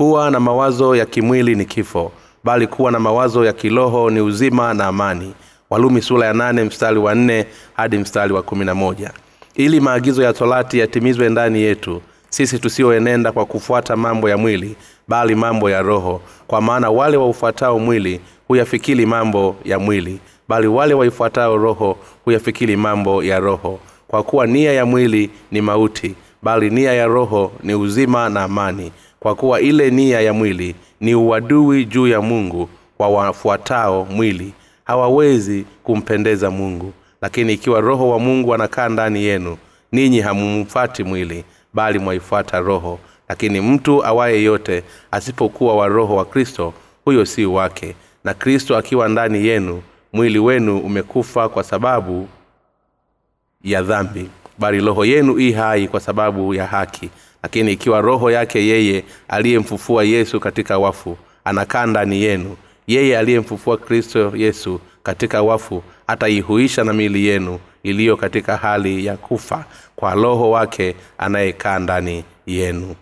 kuwa na mawazo ya kimwili ni kifo bali kuwa na mawazo ya kiroho ni uzima na amani. Walumi sura ya nane mstari wa nne hadi mstari wa kumi na moja. Ili maagizo ya torati yatimizwe ndani yetu sisi tusioenenda kwa kufuata mambo ya mwili bali mambo ya roho. Kwa maana wale waufuatao mwili huyafikiri mambo ya mwili bali wale waifuatao roho huyafikiri mambo ya roho. Kwa kuwa nia ya mwili ni mauti bali nia ya roho ni uzima na amani kwa kuwa ile nia ya mwili ni uadui juu ya mungu kwa wafuatao mwili. Hawawezi kumpendeza mungu lakini ikiwa roho wa mungu anakaa ndani yenu ninyi hamumfati mwili bali mwaifuata roho. Lakini mtu awaye yote asipokuwa wa roho wa kristo huyo si wake. Na kristo akiwa ndani yenu mwili wenu umekufa kwa sababu ya dhambi. Bali roho yenu i hai kwa sababu ya haki lakini ikiwa roho yake yeye aliyemfufua yesu katika wafu anakaa ndani yenu. Yeye aliyemfufua kristo yesu katika wafu ataihuisha na miili yenu iliyo katika hali ya kufa kwa roho wake anayekaa ndani yenu.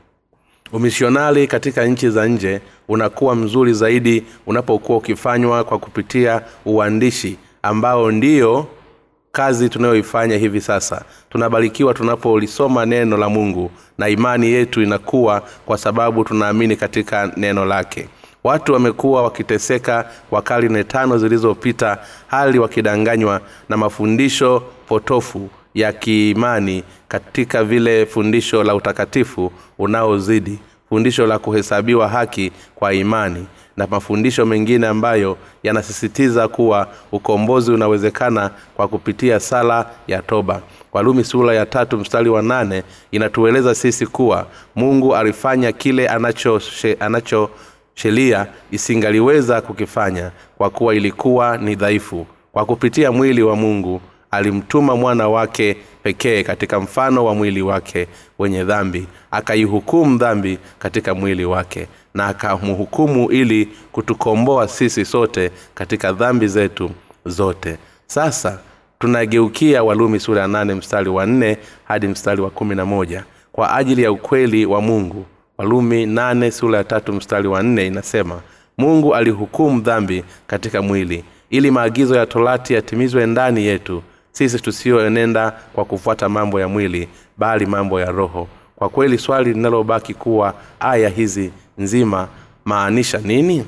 Umishonari katika nchi za nje unakuwa mzuri zaidi unapokuwa ukifanywa kwa kupitia uandishi ambao ndiyo kazi tunayoifanya hivi sasa. Tunabarikiwa tunapolisoma neno la mungu na imani yetu inakuwa kwa sababu tunaamini katika neno lake. Watu wamekuwa wakiteseka kwa karne tano zilizopita hali wakidanganywa na mafundisho potofu ya kiimani katika vile fundisho la utakatifu unaozidi fundisho la kuhesabiwa haki kwa imani na mafundisho mengine ambayo yanasisitiza kuwa ukombozi unawezekana kwa kupitia sala ya toba. Walumi sura ya tatu mstari wa nane inatueleza sisi kuwa mungu alifanya kile anacho, she, anacho isingaliweza kukifanya kwa kuwa ilikuwa ni dhaifu. Kwa kupitia mwili wa mungu alimtuma mwana wake pekee katika mfano wa mwili wake wenye dhambi akaihukumu dhambi katika mwili wake na akamhukumu ili kutukomboa sisi sote katika dhambi zetu zote. Sasa tunageukia walumi sura ya nane mstari wa nne hadi mstari wa kumi na moja. Kwa ajili ya ukweli wa mungu walumi nane sura ya tatu mstari wa nne inasema mungu alihukumu dhambi katika mwili ili maagizo ya torati yatimizwe ndani yetu. Sisi tusiyoenenda kwa kufuata mambo ya mwili bali mambo ya roho. Kwa kweli swali linalobaki kuwa aya hizi nzima maanisha nini?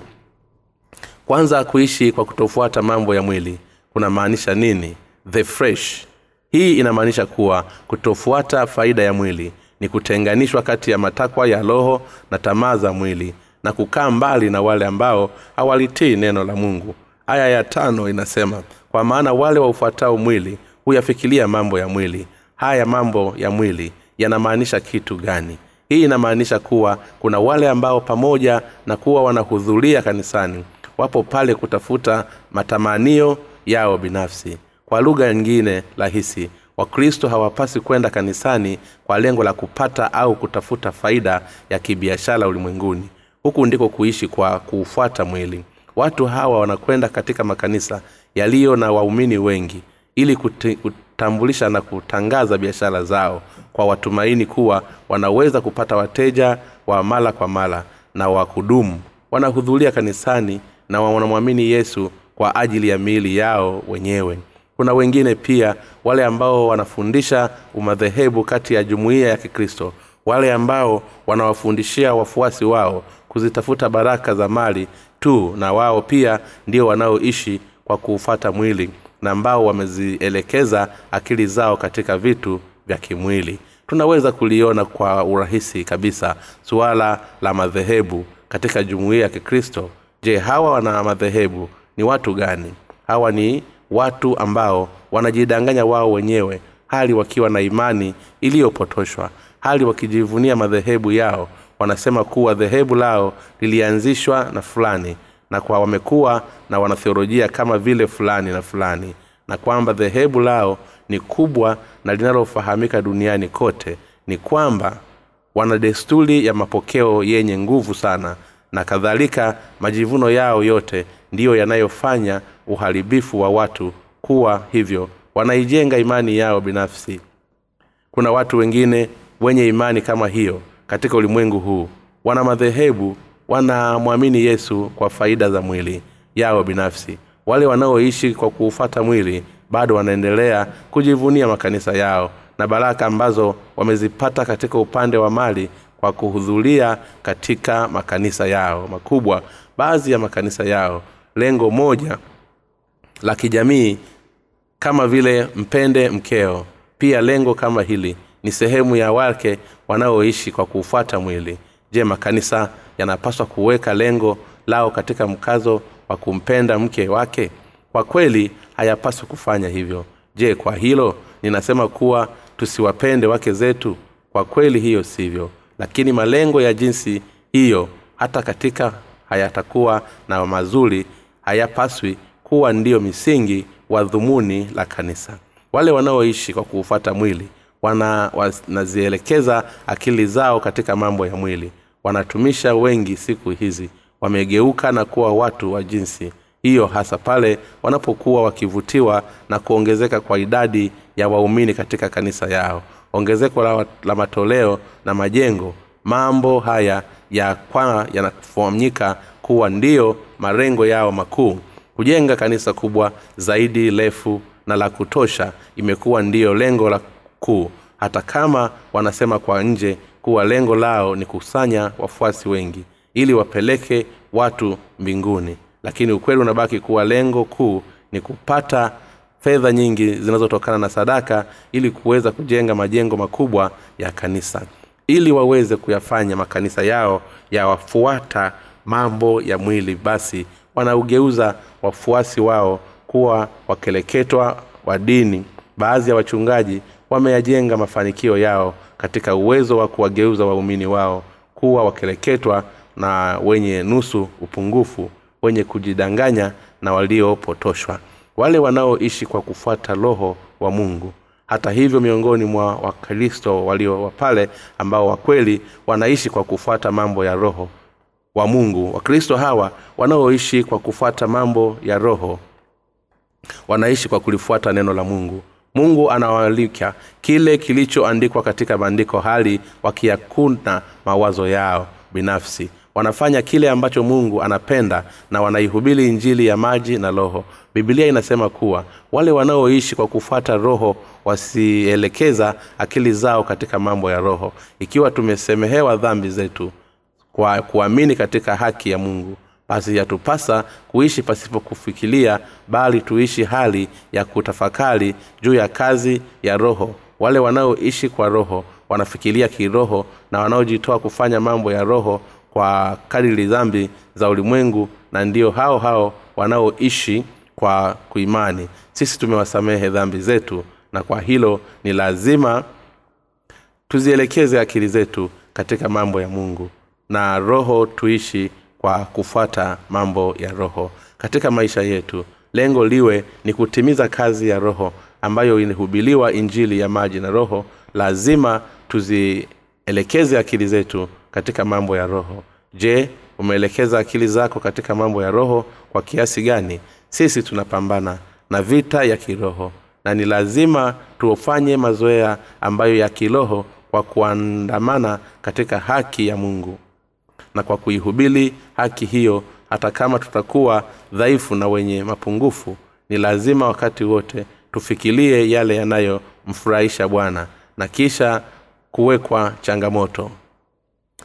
Kwanza kuishi kwa kutofuata mambo ya mwili kunamaanisha nini? The fresh. Hii inamaanisha kuwa kutofuata faida ya mwili ni kutenganishwa kati ya matakwa ya roho na tamaa za mwili na kukaa mbali na wale ambao hawalitii neno la mungu. Aya ya tano inasema kwa maana wale waufuatao mwili huyafikiria mambo ya mwili. Haya mambo ya mwili yanamaanisha kitu gani hii inamaanisha kuwa kuna wale ambao pamoja na kuwa wanahudhuria kanisani wapo pale kutafuta matamanio yao binafsi. Kwa lugha nyingine rahisi wakristo hawapasi kwenda kanisani kwa lengo la kupata au kutafuta faida ya kibiashara ulimwenguni. Huku ndiko kuishi kwa kuufuata mwili. Watu hawa wanakwenda katika makanisa yaliyo na waumini wengi ili kuti, kutambulisha na kutangaza biashara zao kwa watumaini kuwa wanaweza kupata wateja wa mara kwa mara na wa kudumu. Wanahudhuria kanisani na wanamwamini yesu kwa ajili ya miili yao wenyewe. Kuna wengine pia wale ambao wanafundisha umadhehebu kati ya jumuiya ya kikristo wale ambao wanawafundishia wafuasi wao kuzitafuta baraka za mali tu na wao pia ndio wanaoishi kwa kuufata mwili na ambao wamezielekeza akili zao katika vitu vya kimwili. Tunaweza kuliona kwa urahisi kabisa suala la madhehebu katika jumuiya ya kikristo. Je hawa wana madhehebu ni watu gani? Hawa ni watu ambao wanajidanganya wao wenyewe hali wakiwa na imani iliyopotoshwa hali wakijivunia madhehebu yao. Wanasema kuwa dhehebu lao lilianzishwa na fulani na kwa wamekuwa na wanatheolojia kama vile fulani na fulani na kwamba dhehebu lao ni kubwa na linalofahamika duniani kote ni kwamba wana desturi ya mapokeo yenye nguvu sana na kadhalika majivuno yao yote ndiyo yanayofanya uharibifu wa watu kuwa hivyo. Wanaijenga imani yao binafsi. Kuna watu wengine wenye imani kama hiyo katika ulimwengu huu. Wana madhehebu wanamwamini yesu kwa faida za mwili yao binafsi. Wale wanaoishi kwa kuufata mwili bado wanaendelea kujivunia makanisa yao na baraka ambazo wamezipata katika upande wa mali kwa kuhudhuria katika makanisa yao makubwa. Baadhi ya makanisa yao lengo moja la kijamii kama vile mpende mkeo pia lengo kama hili ni sehemu ya wake wanaoishi kwa kuufuata mwili je makanisa yanapaswa kuweka lengo lao katika mkazo wa kumpenda mke wake? Kwa kweli hayapaswi kufanya hivyo. Je kwa hilo ninasema kuwa tusiwapende wake zetu? Kwa kweli hiyo sivyo. Lakini malengo ya jinsi hiyo hata katika hayatakuwa na mazuri hayapaswi kuwa ndiyo misingi wa dhumuni la kanisa. Wale wanaoishi kwa kuufata mwili wana wanazielekeza akili zao katika mambo ya mwili wanatumisha wengi siku hizi wamegeuka na kuwa watu wa jinsi. Hiyo hasa pale wanapokuwa wakivutiwa na kuongezeka kwa idadi ya waumini katika kanisa yao. Ongezeko la, la matoleo na majengo mambo haya ya kwa yanafanyika kuwa ndiyo marengo yao makuu. Kujenga kanisa kubwa zaidi refu na la kutosha imekuwa ndiyo lengo la kuu. Hata kama wanasema kwa nje kuwa lengo lao ni kukusanya wafuasi wengi ili wapeleke watu mbinguni. Lakini ukweli unabaki kuwa lengo kuu ni kupata fedha nyingi zinazotokana na sadaka ili kuweza kujenga majengo makubwa ya kanisa ili waweze kuyafanya makanisa yao yawafuata mambo ya mwili. Basi wanaugeuza wafuasi wao kuwa wakeleketwa wa dini. Baadhi ya wachungaji wameyajenga mafanikio yao katika uwezo wa kuwageuza waumini wao kuwa wakereketwa na wenye nusu upungufu wenye kujidanganya na waliopotoshwa wale wanaoishi kwa kufuata roho wa mungu. Hata hivyo miongoni mwa wakristo walio wapale ambao wakweli wanaishi kwa kufuata mambo ya roho wa mungu. Wakristo hawa wanaoishi kwa kufuata mambo ya roho wanaishi kwa kulifuata neno la mungu mungu anawalika kile kilichoandikwa katika maandiko hali wakiyakuna mawazo yao binafsi. Wanafanya kile ambacho mungu anapenda na wanaihubiri injili ya maji na roho. Bibilia inasema kuwa wale wanaoishi kwa kufuata roho wasielekeza akili zao katika mambo ya roho. Ikiwa tumesemehewa dhambi zetu kwa kuamini katika haki ya mungu basi yatupasa kuishi pasipokufikilia bali tuishi hali ya kutafakari juu ya kazi ya roho. Wale wanaoishi kwa roho wanafikiria kiroho na wanaojitoa kufanya mambo ya roho kwa kadiri dhambi za ulimwengu na ndio hao hao wanaoishi kwa kuimani. Sisi tumewasamehe dhambi zetu na kwa hilo ni lazima tuzielekeze akili zetu katika mambo ya mungu. Na roho tuishi kwa kufuata mambo ya roho katika maisha yetu. Lengo liwe ni kutimiza kazi ya roho ambayo inahubiliwa injili ya maji na roho. Lazima tuzielekeze akili zetu katika mambo ya roho. Je umeelekeza akili zako katika mambo ya roho kwa kiasi gani? Sisi tunapambana na vita ya kiroho na ni lazima tufanye mazoea ambayo ya kiroho kwa kuandamana katika haki ya mungu na kwa kuihubili haki hiyo hata kama tutakuwa dhaifu na wenye mapungufu ni lazima wakati wote tufikirie yale yanayomfurahisha bwana na kisha kuwekwa changamoto.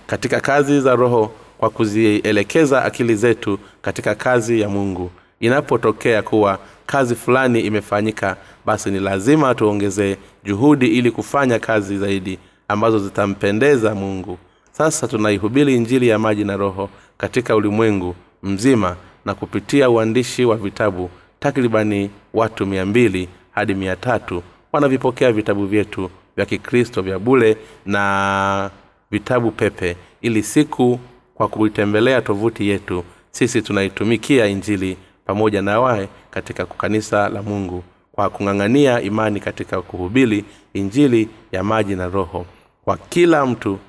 Katika kazi za roho kwa kuzielekeza akili zetu katika kazi ya mungu inapotokea kuwa kazi fulani imefanyika basi ni lazima tuongezee juhudi ili kufanya kazi zaidi ambazo zitampendeza mungu sasa tunaihubiri injili ya maji na roho katika ulimwengu mzima na kupitia uandishi wa vitabu takribani watu mia mbili hadi mia tatu wanavipokea vitabu vyetu vya kikristo vya bule na vitabu pepe ili siku kwa kuitembelea tovuti yetu sisi tunaitumikia injili pamoja na wae katika kanisa la mungu kwa kung'ang'ania imani katika kuhubiri injili ya maji na roho kwa kila mtu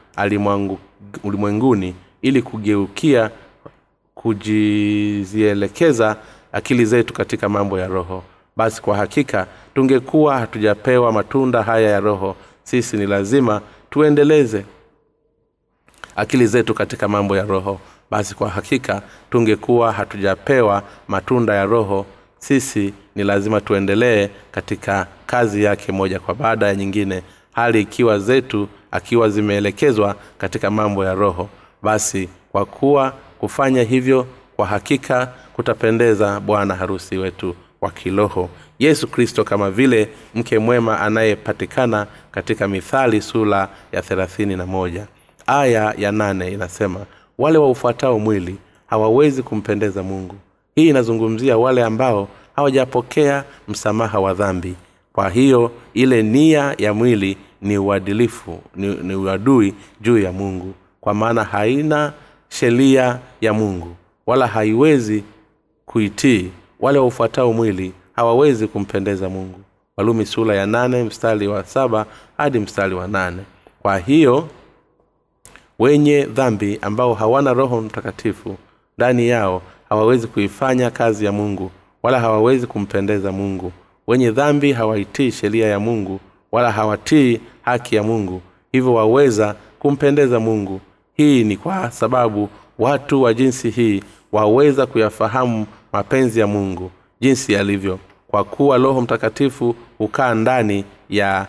ulimwenguni ili kugeukia kujizielekeza akili zetu katika mambo ya roho. Basi kwa hakika tungekuwa hatujapewa matunda haya ya roho sisi ni lazima tuendeleze akili zetu katika mambo ya roho. Basi kwa hakika tungekuwa hatujapewa matunda ya roho sisi ni lazima tuendelee katika kazi yake moja kwa baada ya nyingine hali ikiwa zetu akiwa zimeelekezwa katika mambo ya roho. Basi kwa kuwa kufanya hivyo kwa hakika kutapendeza bwana harusi wetu wa kiroho yesu kristo kama vile mke mwema anayepatikana katika mithali sula ya thelathini na moja aya ya nane inasema wale waufuatao mwili hawawezi kumpendeza mungu. Hii inazungumzia wale ambao hawajapokea msamaha wa dhambi. Kwa hiyo ile nia ya mwili ni uadilifu ni, ni uadui juu ya mungu. Kwa maana haina sheria ya mungu wala haiwezi kuitii. Wale waufuatao mwili hawawezi kumpendeza mungu. Walumi sura ya nane mstari wa saba hadi mstari wa nane. Kwa hiyo wenye dhambi ambao hawana roho mtakatifu ndani yao hawawezi kuifanya kazi ya mungu wala hawawezi kumpendeza mungu. Wenye dhambi hawaitii sheria ya mungu wala hawatii haki ya mungu hivyo waweza kumpendeza mungu. Hii ni kwa sababu watu wa jinsi hii waweza kuyafahamu mapenzi ya mungu jinsi yalivyo kwa kuwa roho mtakatifu hukaa ndani ya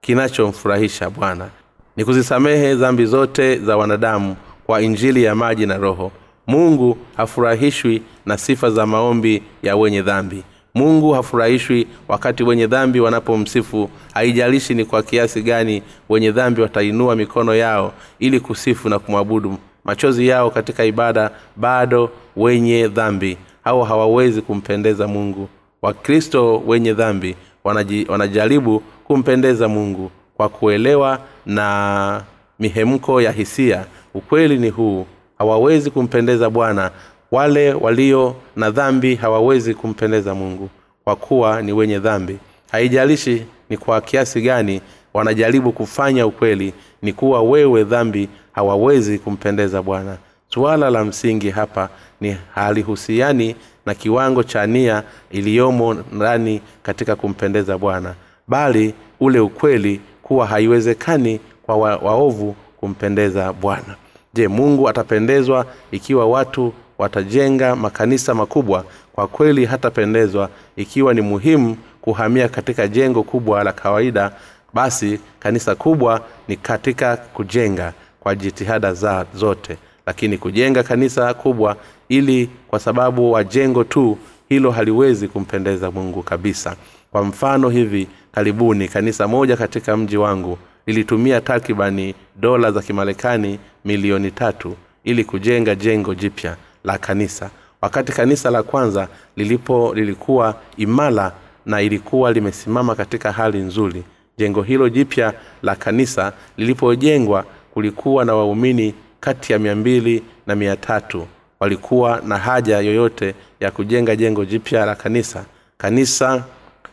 kinachomfurahisha bwana. Ni kuzisamehe dhambi zote za wanadamu kwa injili ya maji na roho. Mungu hafurahishwi na sifa za maombi ya wenye dhambi mungu hafurahishwi wakati wenye dhambi wanapomsifu. Haijalishi ni kwa kiasi gani wenye dhambi watainua mikono yao ili kusifu na kumwabudu. Machozi yao katika ibada bado wenye dhambi. Au hawawezi kumpendeza mungu. Wakristo wenye dhambi wanaji, wanajaribu kumpendeza mungu kwa kuelewa na mihemko ya hisia. Ukweli ni huu hawawezi kumpendeza bwana wale walio na dhambi hawawezi kumpendeza mungu kwa kuwa ni wenye dhambi. Haijalishi ni kwa kiasi gani wanajaribu kufanya ukweli ni kuwa wewe dhambi hawawezi kumpendeza bwana. Suala la msingi hapa ni halihusiani na kiwango cha nia iliyomo ndani katika kumpendeza bwana bali ule ukweli kuwa haiwezekani kwa wa, waovu kumpendeza bwana. Je mungu atapendezwa ikiwa watu watajenga makanisa makubwa kwa kweli hatapendezwa. Ikiwa ni muhimu kuhamia katika jengo kubwa la kawaida basi kanisa kubwa ni katika kujenga kwa jitihada za zote. Lakini kujenga kanisa kubwa ili kwa sababu wa jengo tu hilo haliwezi kumpendeza mungu kabisa. Kwa mfano hivi karibuni kanisa moja katika mji wangu lilitumia takribani dola za kimarekani milioni tatu ili kujenga jengo jipya la kanisa. Wakati kanisa la kwanza lilipo lilikuwa imara na ilikuwa limesimama katika hali nzuri. Jengo hilo jipya la kanisa lilipojengwa kulikuwa na waumini kati ya mia mbili na mia tatu. Walikuwa na haja yoyote ya kujenga jengo jipya la kanisa. Kanisa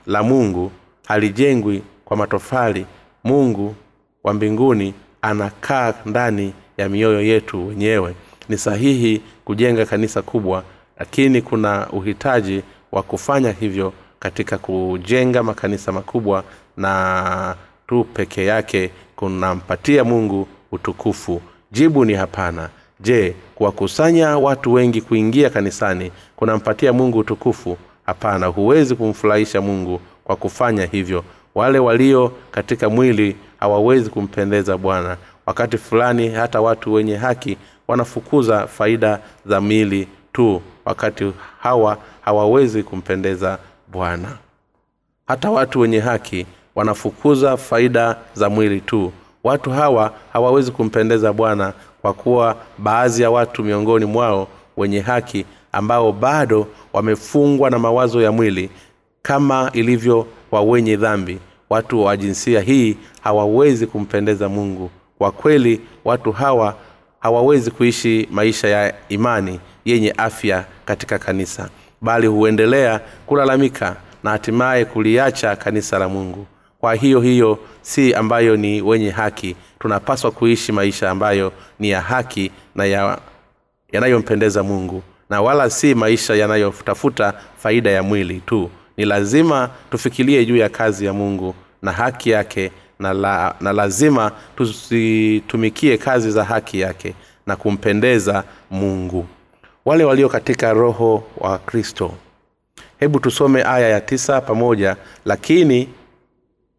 la mungu halijengwi kwa matofali. Mungu wa mbinguni anakaa ndani ya mioyo yetu wenyewe ni sahihi kujenga kanisa kubwa lakini kuna uhitaji wa kufanya hivyo katika kujenga makanisa makubwa na tu peke yake kunampatia mungu utukufu. Jibu ni hapana. Je kuwakusanya watu wengi kuingia kanisani kunampatia mungu utukufu? Hapana huwezi kumfurahisha mungu kwa kufanya hivyo. Wale walio katika mwili hawawezi kumpendeza bwana. Wakati fulani hata watu wenye haki wanafukuza faida za mili tu wakati hawa hawawezi kumpendeza bwana. Hata watu wenye haki wanafukuza faida za mwili tu. Watu hawa hawawezi kumpendeza bwana kwa kuwa baadhi ya watu miongoni mwao wenye haki ambao bado wamefungwa na mawazo ya mwili kama ilivyo wa wenye dhambi. Watu wa jinsia hii hawawezi kumpendeza mungu. Kwa kweli watu hawa hawawezi kuishi maisha ya imani yenye afya katika kanisa bali huendelea kulalamika na hatimaye kuliacha kanisa la mungu. Kwa hiyo hiyo si ambayo ni wenye haki. Tunapaswa kuishi maisha ambayo ni ya haki na ya yanayompendeza mungu na wala si maisha yanayotafuta faida ya mwili tu. Ni lazima tufikirie juu ya kazi ya mungu na haki yake na, la, na lazima tusitumikie kazi za haki yake na kumpendeza mungu. Wale walio katika roho wa kristo hebu tusome aya ya tisa pamoja lakini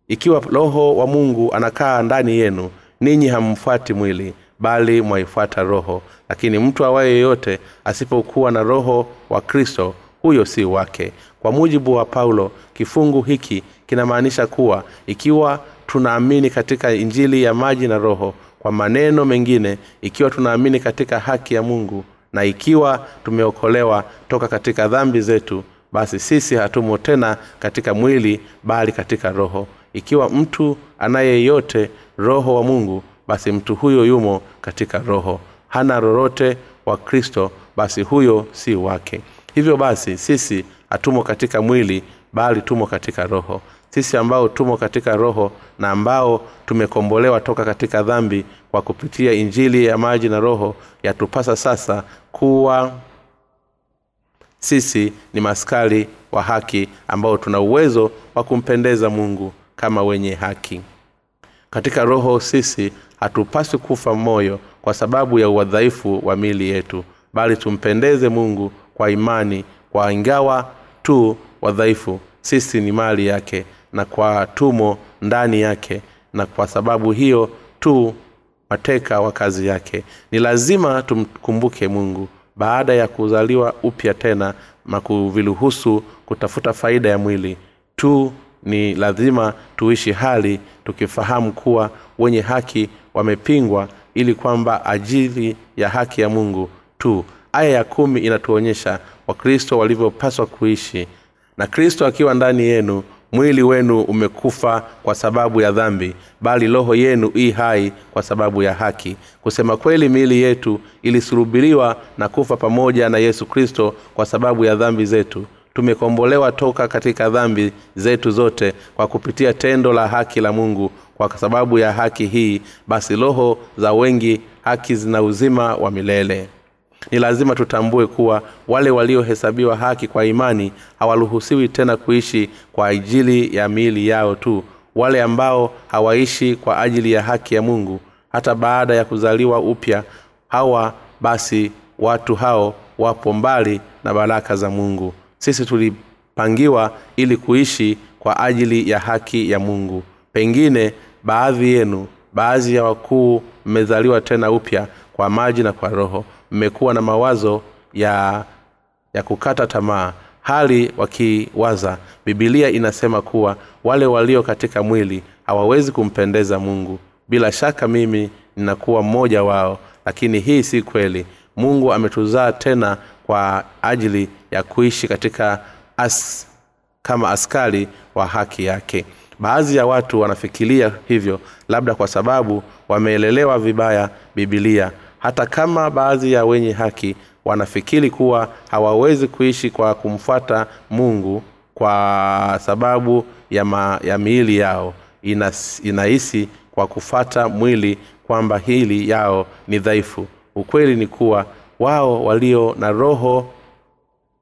ikiwa roho wa mungu anakaa ndani yenu ninyi hamfuati mwili bali mwaifuata roho. Lakini mtu awaye yeyote asipokuwa na roho wa kristo huyo si wake. Kwa mujibu wa paulo kifungu hiki kinamaanisha kuwa ikiwa tunaamini katika injili ya maji na roho kwa maneno mengine ikiwa tunaamini katika haki ya mungu na ikiwa tumeokolewa toka katika dhambi zetu basi sisi hatumo tena katika mwili bali katika roho. Ikiwa mtu anayeyote roho wa mungu basi mtu huyo yumo katika roho. Hana lolote wa kristo basi huyo si wake. Hivyo basi sisi hatumo katika mwili bali tumo katika roho sisi ambao tumo katika roho na ambao tumekombolewa toka katika dhambi kwa kupitia injili ya maji na roho yatupasa sasa kuwa sisi ni maskari wa haki ambao tuna uwezo wa kumpendeza mungu kama wenye haki. Katika roho sisi hatupaswi kufa moyo kwa sababu ya uwadhaifu wa mili yetu bali tumpendeze mungu kwa imani kwa ingawa tu wadhaifu sisi ni mali yake na kwa tumo ndani yake na kwa sababu hiyo tu mateka wa kazi yake. Ni lazima tumkumbuke mungu baada ya kuzaliwa upya tena na kuviruhusu kutafuta faida ya mwili. Tu ni lazima tuishi hali tukifahamu kuwa wenye haki wamepingwa ili kwamba ajili ya haki ya mungu tu. Aya ya kumi inatuonyesha wakristo walivyopaswa kuishi. Na kristo akiwa ndani yenu mwili wenu umekufa kwa sababu ya dhambi bali roho yenu i hai kwa sababu ya haki. Kusema kweli miili yetu ilisurubiliwa na kufa pamoja na yesu kristo kwa sababu ya dhambi zetu. Tumekombolewa toka katika dhambi zetu zote kwa kupitia tendo la haki la mungu. Kwa sababu ya haki hii basi roho za wengi haki zina uzima wa milele ni lazima tutambue kuwa wale waliohesabiwa haki kwa imani hawaruhusiwi tena kuishi kwa ajili ya miili yao tu. Wale ambao hawaishi kwa ajili ya haki ya mungu hata baada ya kuzaliwa upya hawa basi watu hao wapo mbali na baraka za mungu. Sisi tulipangiwa ili kuishi kwa ajili ya haki ya mungu. Pengine baadhi yenu baadhi ya wakuu mmezaliwa tena upya kwa maji na kwa roho mmekuwa na mawazo ya ya kukata tamaa. Hali wakiwaza bibilia inasema kuwa wale walio katika mwili hawawezi kumpendeza mungu. Bila shaka mimi ninakuwa mmoja wao lakini hii si kweli. Mungu ametuzaa tena kwa ajili ya kuishi katika as, kama askari wa haki yake. Baadhi ya watu wanafikiria hivyo labda kwa sababu wameelelewa vibaya bibilia hata kama baadhi ya wenye haki wanafikiri kuwa hawawezi kuishi kwa kumfuata mungu kwa sababu ya, ma, ya miili yao Inas, inahisi kwa kufata mwili kwamba hili yao ni dhaifu. Ukweli ni kuwa wao walio na roho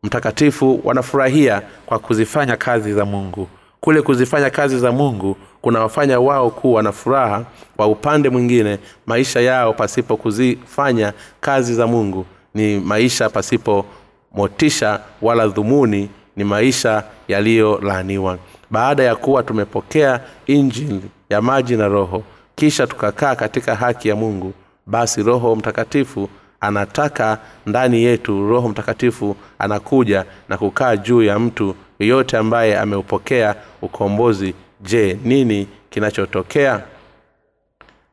mtakatifu wanafurahia kwa kuzifanya kazi za mungu kule kuzifanya kazi za mungu kunawafanya wao kuwa na furaha kwa upande mwingine maisha yao pasipo kuzifanya kazi za mungu ni maisha pasipo motisha wala dhumuni ni maisha yaliyolaaniwa. Baada ya kuwa tumepokea injili ya maji na roho kisha tukakaa katika haki ya mungu basi roho mtakatifu anataka ndani yetu roho mtakatifu anakuja na kukaa juu ya mtu yeyote ambaye ameupokea ukombozi. Je nini kinachotokea?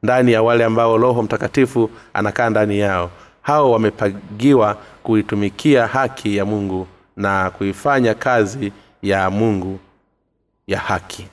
Ndani ya wale ambao roho mtakatifu anakaa ndani yao. Hao wamepagiwa kuitumikia haki ya mungu na kuifanya kazi ya mungu ya haki.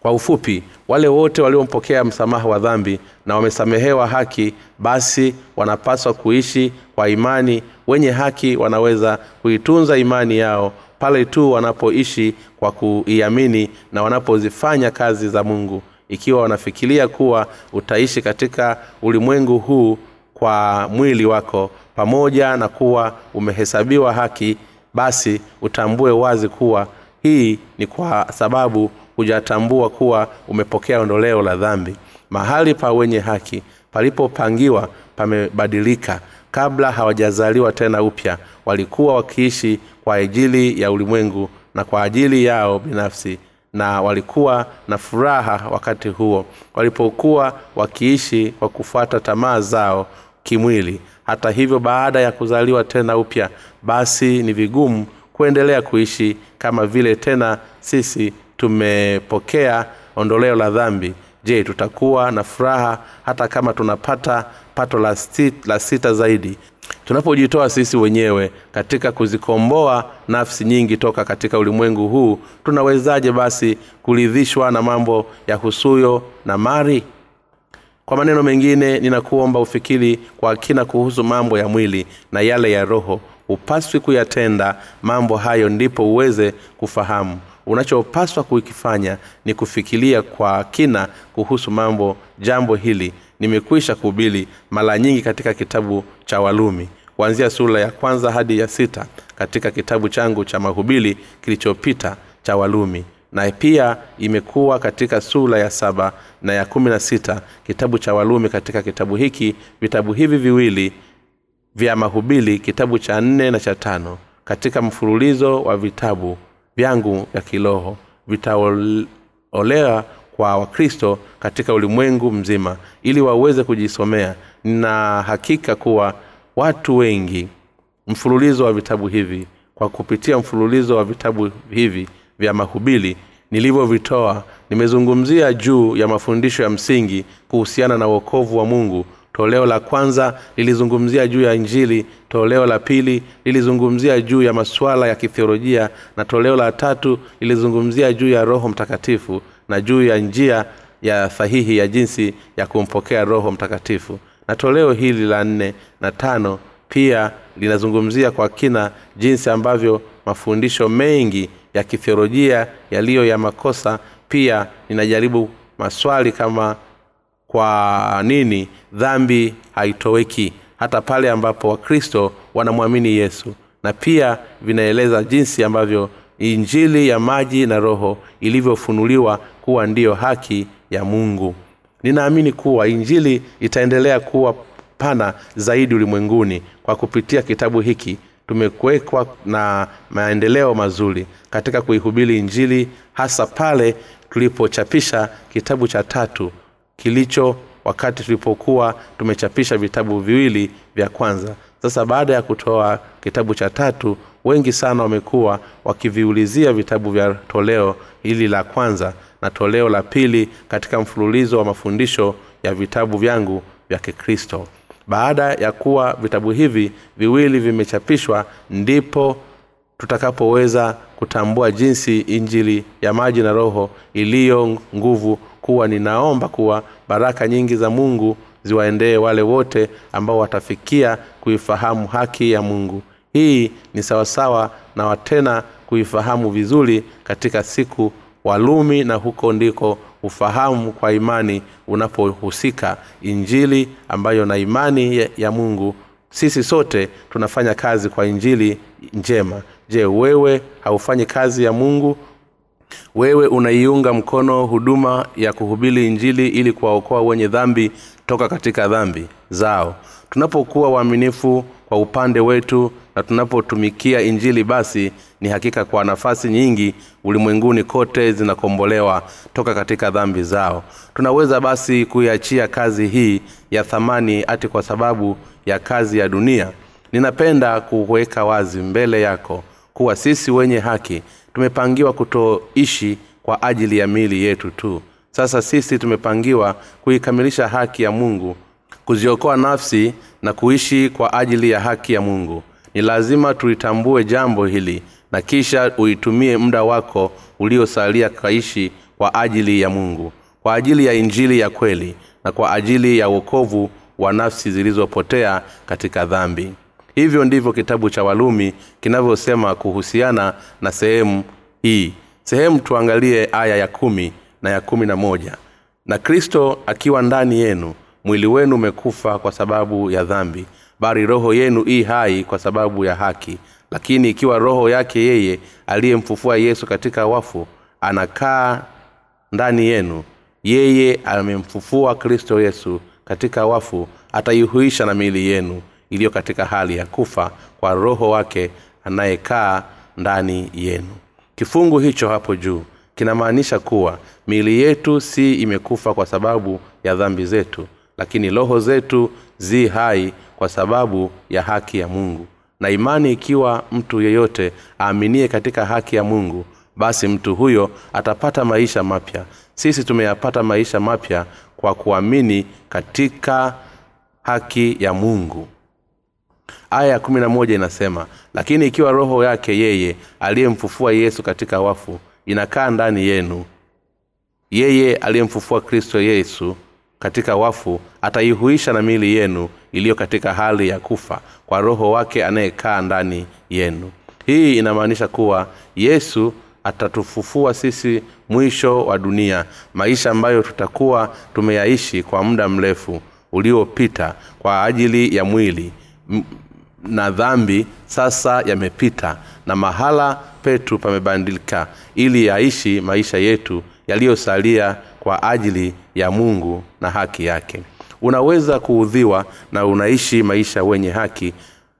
Kwa ufupi wale wote waliompokea msamaha wa dhambi na wamesamehewa haki basi wanapaswa kuishi kwa imani. Wenye haki wanaweza kuitunza imani yao pale tu wanapoishi kwa kuiamini na wanapozifanya kazi za mungu. Ikiwa wanafikiria kuwa utaishi katika ulimwengu huu kwa mwili wako pamoja na kuwa umehesabiwa haki basi utambue wazi kuwa hii ni kwa sababu hujatambua kuwa umepokea ondoleo la dhambi. Mahali pa wenye haki palipopangiwa pamebadilika kabla hawajazaliwa tena upya. Walikuwa wakiishi kwa ajili ya ulimwengu na kwa ajili yao binafsi na walikuwa na furaha wakati huo. Walipokuwa wakiishi kwa kufuata tamaa zao kimwili. Hata hivyo baada ya kuzaliwa tena upya basi ni vigumu kuendelea kuishi kama vile tena sisi tumepokea ondoleo la dhambi je tutakuwa na furaha hata kama tunapata pato la, stit, la sita zaidi? Tunapojitoa sisi wenyewe katika kuzikomboa nafsi nyingi toka katika ulimwengu huu tunawezaje basi kuridhishwa na mambo ya husuyo na mari? Kwa maneno mengine ninakuomba ufikiri kwa kina kuhusu mambo ya mwili na yale ya roho. Hupaswi kuyatenda mambo hayo ndipo uweze kufahamu unachopaswa kukifanya ni kufikiria kwa kina kuhusu mambo jambo hili. Nimekwisha kuhubiri mara nyingi katika kitabu cha walumi kuanzia sura ya kwanza hadi ya sita katika kitabu changu cha mahubiri kilichopita cha walumi na pia imekuwa katika sura ya saba na ya kumi na sita kitabu cha walumi katika kitabu hiki vitabu hivi viwili vya mahubiri kitabu cha nne na cha tano katika mfululizo wa vitabu vyangu vya kiroho vitaolewa kwa wakristo katika ulimwengu mzima ili waweze kujisomea. Nina hakika kuwa watu wengi mfululizo wa vitabu hivi kwa kupitia mfululizo wa vitabu hivi vya mahubiri nilivyovitoa nimezungumzia juu ya mafundisho ya msingi kuhusiana na uokovu wa mungu toleo la kwanza lilizungumzia juu ya injili toleo la pili lilizungumzia juu ya masuala ya kithiolojia na toleo la tatu lilizungumzia juu ya roho mtakatifu na juu ya njia ya sahihi ya jinsi ya kumpokea roho mtakatifu. Na toleo hili la nne na tano pia linazungumzia kwa kina jinsi ambavyo mafundisho mengi ya kithiolojia yaliyo ya makosa pia linajaribu maswali kama kwa nini dhambi haitoweki hata pale ambapo wakristo wanamwamini yesu. Na pia vinaeleza jinsi ambavyo injili ya maji na roho ilivyofunuliwa kuwa ndiyo haki ya mungu. Ninaamini kuwa injili itaendelea kuwa pana zaidi ulimwenguni. Kwa kupitia kitabu hiki tumekuwekwa na maendeleo mazuri katika kuihubiri injili hasa pale tulipochapisha kitabu cha tatu kilicho wakati tulipokuwa tumechapisha vitabu viwili vya kwanza. Sasa baada ya kutoa kitabu cha tatu wengi sana wamekuwa wakiviulizia vitabu vya toleo hili la kwanza na toleo la pili katika mfululizo wa mafundisho ya vitabu vyangu vya kikristo. Baada ya kuwa vitabu hivi viwili vimechapishwa ndipo tutakapoweza kutambua jinsi injili ya maji na roho iliyo nguvu kuwa ninaomba kuwa baraka nyingi za mungu ziwaendee wale wote ambao watafikia kuifahamu haki ya mungu. Hii ni sawasawa na watena kuifahamu vizuri katika siku walumi na huko ndiko ufahamu kwa imani unapohusika injili ambayo na imani ya, mungu. Sisi sote tunafanya kazi kwa injili njema je wewe haufanyi kazi ya mungu? Wewe unaiunga mkono huduma ya kuhubiri injili ili kuwaokoa wenye dhambi toka katika dhambi zao. Tunapokuwa waaminifu kwa upande wetu na tunapotumikia injili basi ni hakika kwa nafasi nyingi ulimwenguni kote zinakombolewa toka katika dhambi zao. Tunaweza basi kuiachia kazi hii ya thamani hati kwa sababu ya kazi ya dunia. Ninapenda kuweka wazi mbele yako kuwa sisi wenye haki tumepangiwa kutoishi kwa ajili ya mili yetu tu. Sasa sisi tumepangiwa kuikamilisha haki ya mungu kuziokoa nafsi na kuishi kwa ajili ya haki ya mungu. Ni lazima tulitambue jambo hili na kisha uitumie muda wako uliosalia kaishi kwa ajili ya mungu kwa ajili ya injili ya kweli na kwa ajili ya uokovu wa nafsi zilizopotea katika dhambi hivyo ndivyo kitabu cha walumi kinavyosema kuhusiana na sehemu hii. Sehemu tuangalie aya ya kumi na ya kumi na moja. Na kristo akiwa ndani yenu mwili wenu umekufa kwa sababu ya dhambi bali roho yenu ii hai kwa sababu ya haki. Lakini ikiwa roho yake yeye aliyemfufua yesu katika wafu anakaa ndani yenu yeye amemfufua kristo yesu katika wafu ataihuisha na miili yenu iliyo katika hali ya kufa kwa roho wake anayekaa ndani yenu. Kifungu hicho hapo juu kinamaanisha kuwa miili yetu si imekufa kwa sababu ya dhambi zetu lakini roho zetu zi hai kwa sababu ya haki ya mungu. Na imani ikiwa mtu yeyote aaminie katika haki ya mungu basi mtu huyo atapata maisha mapya. Sisi tumeyapata maisha mapya kwa kuamini katika haki ya mungu aya ya kumi na moja inasema lakini ikiwa roho yake yeye aliyemfufua yesu katika wafu inakaa ndani yenu yeye aliyemfufua kristo yesu katika wafu ataihuisha na mili yenu iliyo katika hali ya kufa kwa roho wake anayekaa ndani yenu. Hii inamaanisha kuwa yesu atatufufua sisi mwisho wa dunia maisha ambayo tutakuwa tumeyaishi kwa muda mrefu uliopita kwa ajili ya mwili na dhambi sasa yamepita na mahala petu pamebadilika ili yaishi maisha yetu yaliyosalia kwa ajili ya mungu na haki yake. Unaweza kuudhiwa na unaishi maisha wenye haki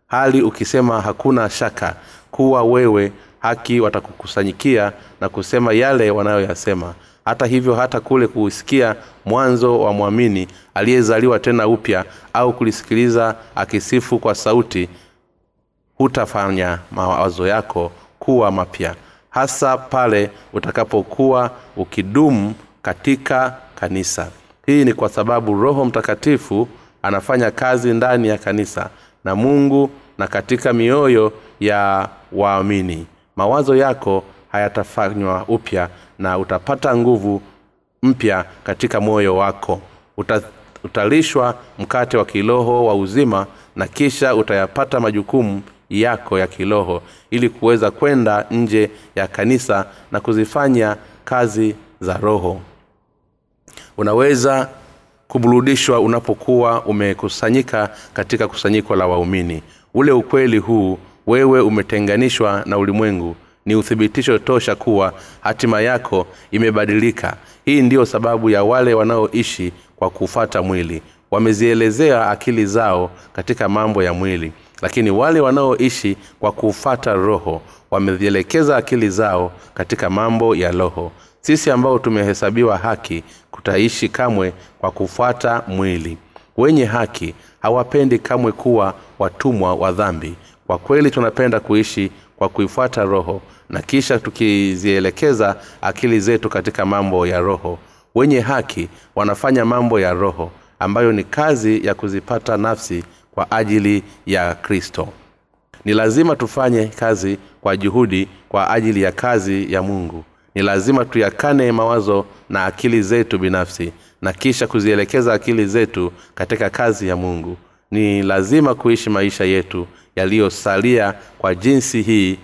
hali ukisema hakuna shaka kuwa wewe haki watakukusanyikia na kusema yale wanayoyasema hata hivyo hata kule kusikia mwanzo wa mwamini aliyezaliwa tena upya au kulisikiliza akisifu kwa sauti hutafanya mawazo yako kuwa mapya. Hasa pale utakapokuwa ukidumu katika kanisa. Hii ni kwa sababu roho mtakatifu anafanya kazi ndani ya kanisa na mungu na katika mioyo ya waamini. Mawazo yako hayatafanywa upya na utapata nguvu mpya katika moyo wako. Uta, utalishwa mkate wa kiroho wa uzima na kisha utayapata majukumu yako ya kiroho ili kuweza kwenda nje ya kanisa na kuzifanya kazi za roho. Unaweza kuburudishwa unapokuwa umekusanyika katika kusanyiko la waumini. Ule ukweli huu wewe umetenganishwa na ulimwengu ni uthibitisho tosha kuwa hatima yako imebadilika. Hii ndiyo sababu ya wale wanaoishi kwa kufata mwili. Wamezielezea akili zao katika mambo ya mwili. Lakini wale wanaoishi kwa kufata roho wamezielekeza akili zao katika mambo ya roho. Sisi ambao tumehesabiwa haki kutaishi kamwe kwa kufuata mwili. Wenye haki hawapendi kamwe kuwa watumwa wa dhambi. Kwa kweli tunapenda kuishi kwa kuifuata roho na kisha tukizielekeza akili zetu katika mambo ya roho. Wenye haki wanafanya mambo ya roho ambayo ni kazi ya kuzipata nafsi kwa ajili ya kristo. Ni lazima tufanye kazi kwa juhudi kwa ajili ya kazi ya mungu. Ni lazima tuyakane mawazo na akili zetu binafsi na kisha kuzielekeza akili zetu katika kazi ya mungu. Ni lazima kuishi maisha yetu yaliyosalia kwa jinsi hii.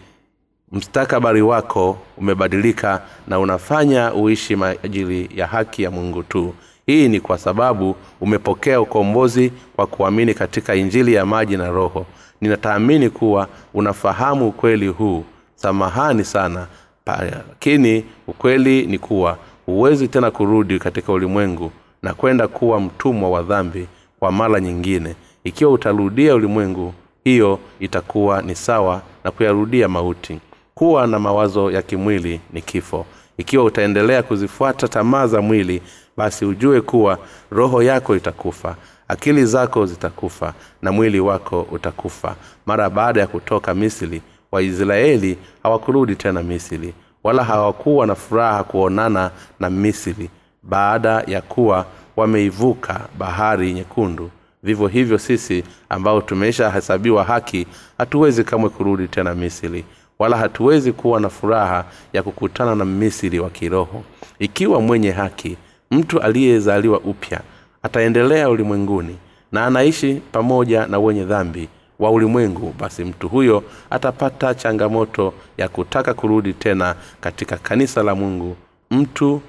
Mstakabari wako umebadilika na unafanya uishi maajili ya haki ya mungu tu. Hii ni kwa sababu umepokea ukombozi kwa kuamini katika injili ya maji na roho. Ninataamini kuwa unafahamu ukweli huu. Samahani sana lakini ukweli ni kuwa huwezi tena kurudi katika ulimwengu na kwenda kuwa mtumwa wa dhambi kwa mara nyingine. Ikiwa utarudia ulimwengu hiyo itakuwa ni sawa na kuyarudia mauti. Kuwa na mawazo ya kimwili ni kifo. Ikiwa utaendelea kuzifuata tamaa za mwili basi ujue kuwa roho yako itakufa akili zako zitakufa na mwili wako utakufa. Mara baada ya kutoka misri waisraeli hawakurudi tena misri wala hawakuwa na furaha kuonana na misri baada ya kuwa wameivuka bahari nyekundu vivyo hivyo sisi ambao tumeshahesabiwa haki hatuwezi kamwe kurudi tena misri. Wala hatuwezi kuwa na furaha ya kukutana na misri wa kiroho. Ikiwa mwenye haki mtu aliyezaliwa upya ataendelea ulimwenguni na anaishi pamoja na wenye dhambi wa ulimwengu basi mtu huyo atapata changamoto ya kutaka kurudi tena katika kanisa la mungu. Mtu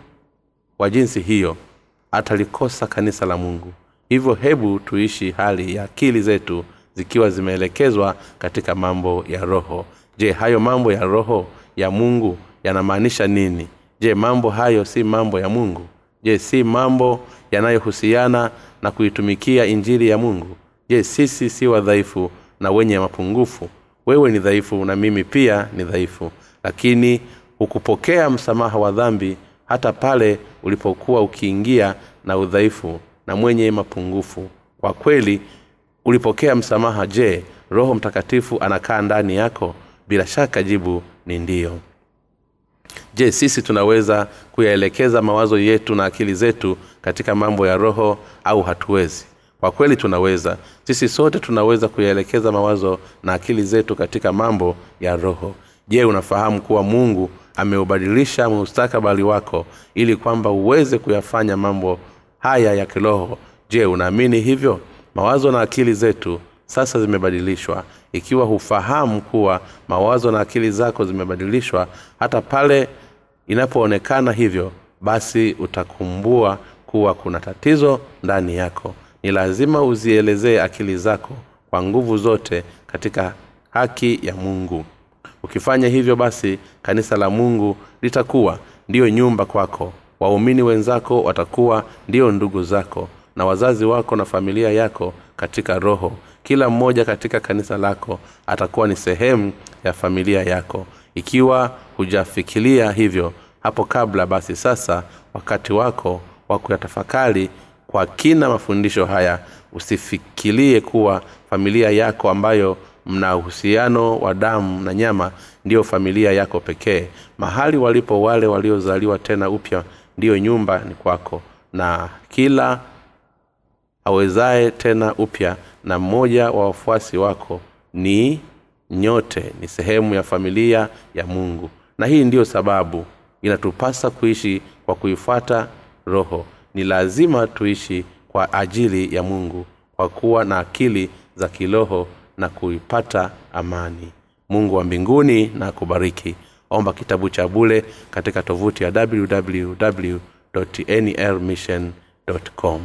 wa jinsi hiyo atalikosa kanisa la mungu hivyo hebu tuishi hali ya akili zetu zikiwa zimeelekezwa katika mambo ya roho. Je hayo mambo ya roho ya mungu yanamaanisha nini? Je mambo hayo si mambo ya mungu? Je si mambo yanayohusiana na kuitumikia injili ya mungu? Je sisi si wadhaifu na wenye mapungufu? Wewe ni dhaifu na mimi pia ni dhaifu. Lakini hukupokea msamaha wa dhambi hata pale ulipokuwa ukiingia na udhaifu na mwenye mapungufu. Kwa kweli ulipokea msamaha je roho mtakatifu anakaa ndani yako? Bila shaka jibu ni ndiyo je sisi tunaweza kuyaelekeza mawazo yetu na akili zetu katika mambo ya roho au hatuwezi? Kwa kweli tunaweza. Sisi sote tunaweza kuyaelekeza mawazo na akili zetu katika mambo ya roho. Je unafahamu kuwa mungu ameubadilisha mustakabali wako ili kwamba uweze kuyafanya mambo haya ya kiroho. Je unaamini hivyo? Mawazo na akili zetu sasa zimebadilishwa. Ikiwa hufahamu kuwa mawazo na akili zako zimebadilishwa hata pale inapoonekana hivyo basi utakumbua kuwa kuna tatizo ndani yako. Ni lazima uzielezee akili zako kwa nguvu zote katika haki ya mungu. Ukifanya hivyo basi kanisa la mungu litakuwa ndiyo nyumba kwako waumini wenzako watakuwa ndiyo ndugu zako na wazazi wako na familia yako katika roho. Kila mmoja katika kanisa lako atakuwa ni sehemu ya familia yako. Ikiwa hujafikiria hivyo hapo kabla basi sasa wakati wako wa kuyatafakari kwa kina mafundisho haya usifikirie kuwa familia yako ambayo mna uhusiano wa damu na nyama ndiyo familia yako pekee. Mahali walipo wale waliozaliwa tena upya ndiyo nyumba ni kwako. Na kila awezaye tena upya na mmoja wa wafuasi wako ni nyote ni sehemu ya familia ya mungu. Na hii ndiyo sababu inatupasa kuishi kwa kuifuata roho. Ni lazima tuishi kwa ajili ya mungu kwa kuwa na akili za kiroho na kuipata amani. Mungu wa mbinguni na kubariki omba kitabu cha bule katika tovuti ya www nlmission com